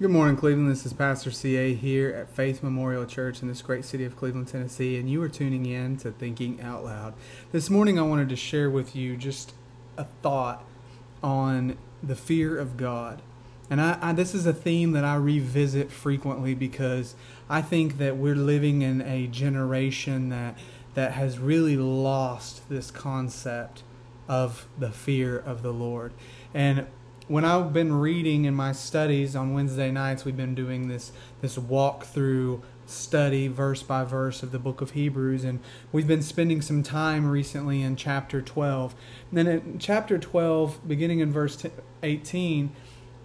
Good morning, Cleveland. This is Pastor CA here at Faith Memorial Church in this great city of Cleveland, Tennessee, and you are tuning in to Thinking Out Loud. This morning, I wanted to share with you just a thought on the fear of God. And I, I, this is a theme that I revisit frequently because I think that we're living in a generation that that has really lost this concept of the fear of the Lord. And when I've been reading in my studies on Wednesday nights, we've been doing this this walk through study verse by verse of the book of Hebrews, and we've been spending some time recently in chapter 12. And then in chapter 12, beginning in verse 18,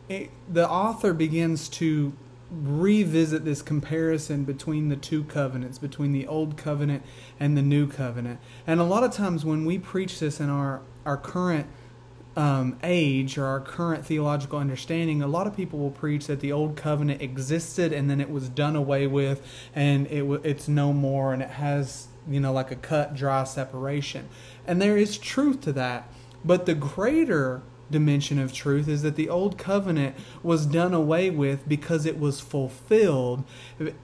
it, the author begins to revisit this comparison between the two covenants, between the old covenant and the new covenant. And a lot of times when we preach this in our, our current um, age or our current theological understanding, a lot of people will preach that the old covenant existed and then it was done away with and it it's no more and it has you know like a cut dry separation. And there is truth to that, but the greater dimension of truth is that the old covenant was done away with because it was fulfilled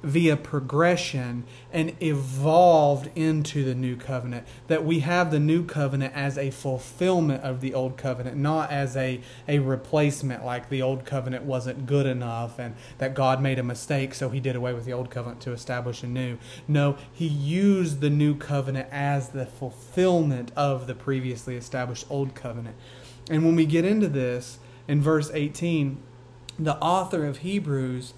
via progression and evolved into the new covenant. That we have the new covenant as a fulfillment of the old covenant, not as a, a replacement, like the old covenant wasn't good enough and that God made a mistake, so he did away with the old covenant to establish a new. No, he used the new covenant as the fulfillment of the previously established old covenant. And when we get into this in verse 18, the author of Hebrews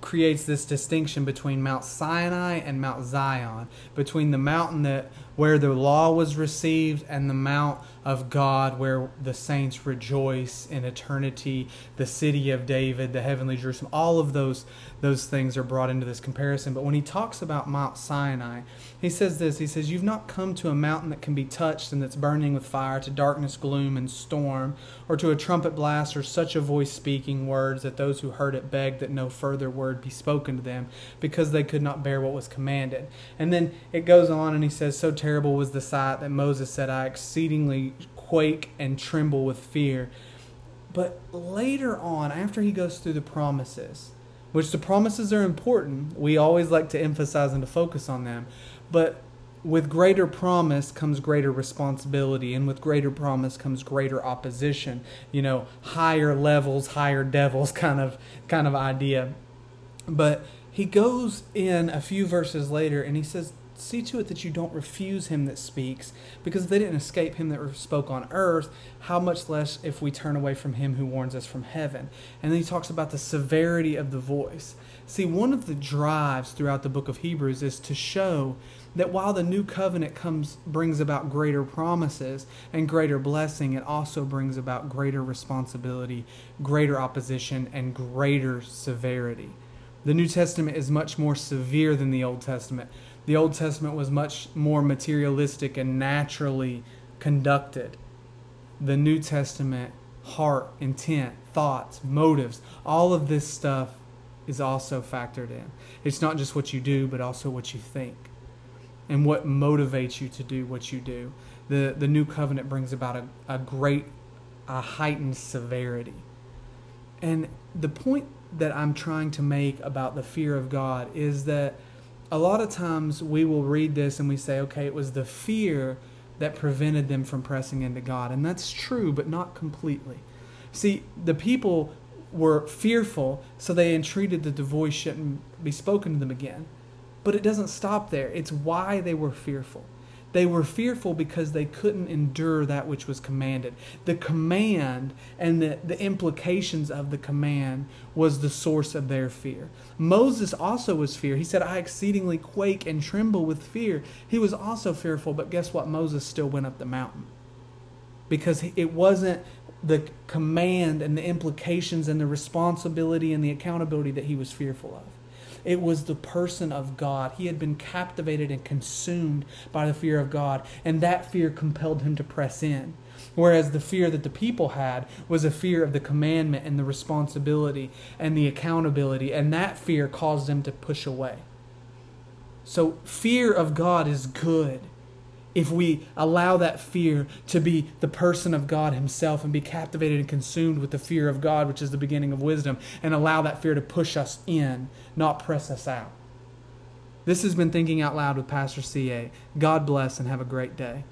creates this distinction between Mount Sinai and Mount Zion, between the mountain that where the law was received and the mount of God where the saints rejoice in eternity, the city of David, the heavenly Jerusalem, all of those those things are brought into this comparison. But when he talks about Mount Sinai, he says this, he says, You've not come to a mountain that can be touched and that's burning with fire, to darkness, gloom, and storm, or to a trumpet blast or such a voice speaking words that those who heard it begged that no further word be spoken to them, because they could not bear what was commanded. And then it goes on and he says, So terrible was the sight that Moses said, I exceedingly quake and tremble with fear. But later on, after he goes through the promises, which the promises are important, we always like to emphasize and to focus on them. But with greater promise comes greater responsibility, and with greater promise comes greater opposition. You know, higher levels, higher devils kind of kind of idea. But he goes in a few verses later and he says, see to it that you don't refuse him that speaks, because if they didn't escape him that spoke on earth, how much less if we turn away from him who warns us from heaven? And then he talks about the severity of the voice. See, one of the drives throughout the book of Hebrews is to show that while the new covenant comes brings about greater promises and greater blessing, it also brings about greater responsibility, greater opposition, and greater severity. The New Testament is much more severe than the Old Testament the Old Testament was much more materialistic and naturally conducted. The New Testament, heart, intent, thoughts, motives, all of this stuff is also factored in. It's not just what you do, but also what you think and what motivates you to do what you do. The, the new covenant brings about a, a great, a heightened severity. And the point that I'm trying to make about the fear of God is that a lot of times we will read this and we say, okay, it was the fear that prevented them from pressing into God. And that's true, but not completely. See, the people were fearful, so they entreated that the voice shouldn't be spoken to them again. But it doesn't stop there. It's why they were fearful. They were fearful because they couldn't endure that which was commanded. The command and the, the implications of the command was the source of their fear. Moses also was fear. He said, I exceedingly quake and tremble with fear. He was also fearful, but guess what? Moses still went up the mountain. Because it wasn't the command and the implications and the responsibility and the accountability that he was fearful of. It was the person of God. He had been captivated and consumed by the fear of God, and that fear compelled him to press in. Whereas the fear that the people had was a fear of the commandment and the responsibility and the accountability, and that fear caused them to push away. So, fear of God is good. If we allow that fear to be the person of God Himself and be captivated and consumed with the fear of God, which is the beginning of wisdom, and allow that fear to push us in, not press us out. This has been Thinking Out Loud with Pastor CA. God bless and have a great day.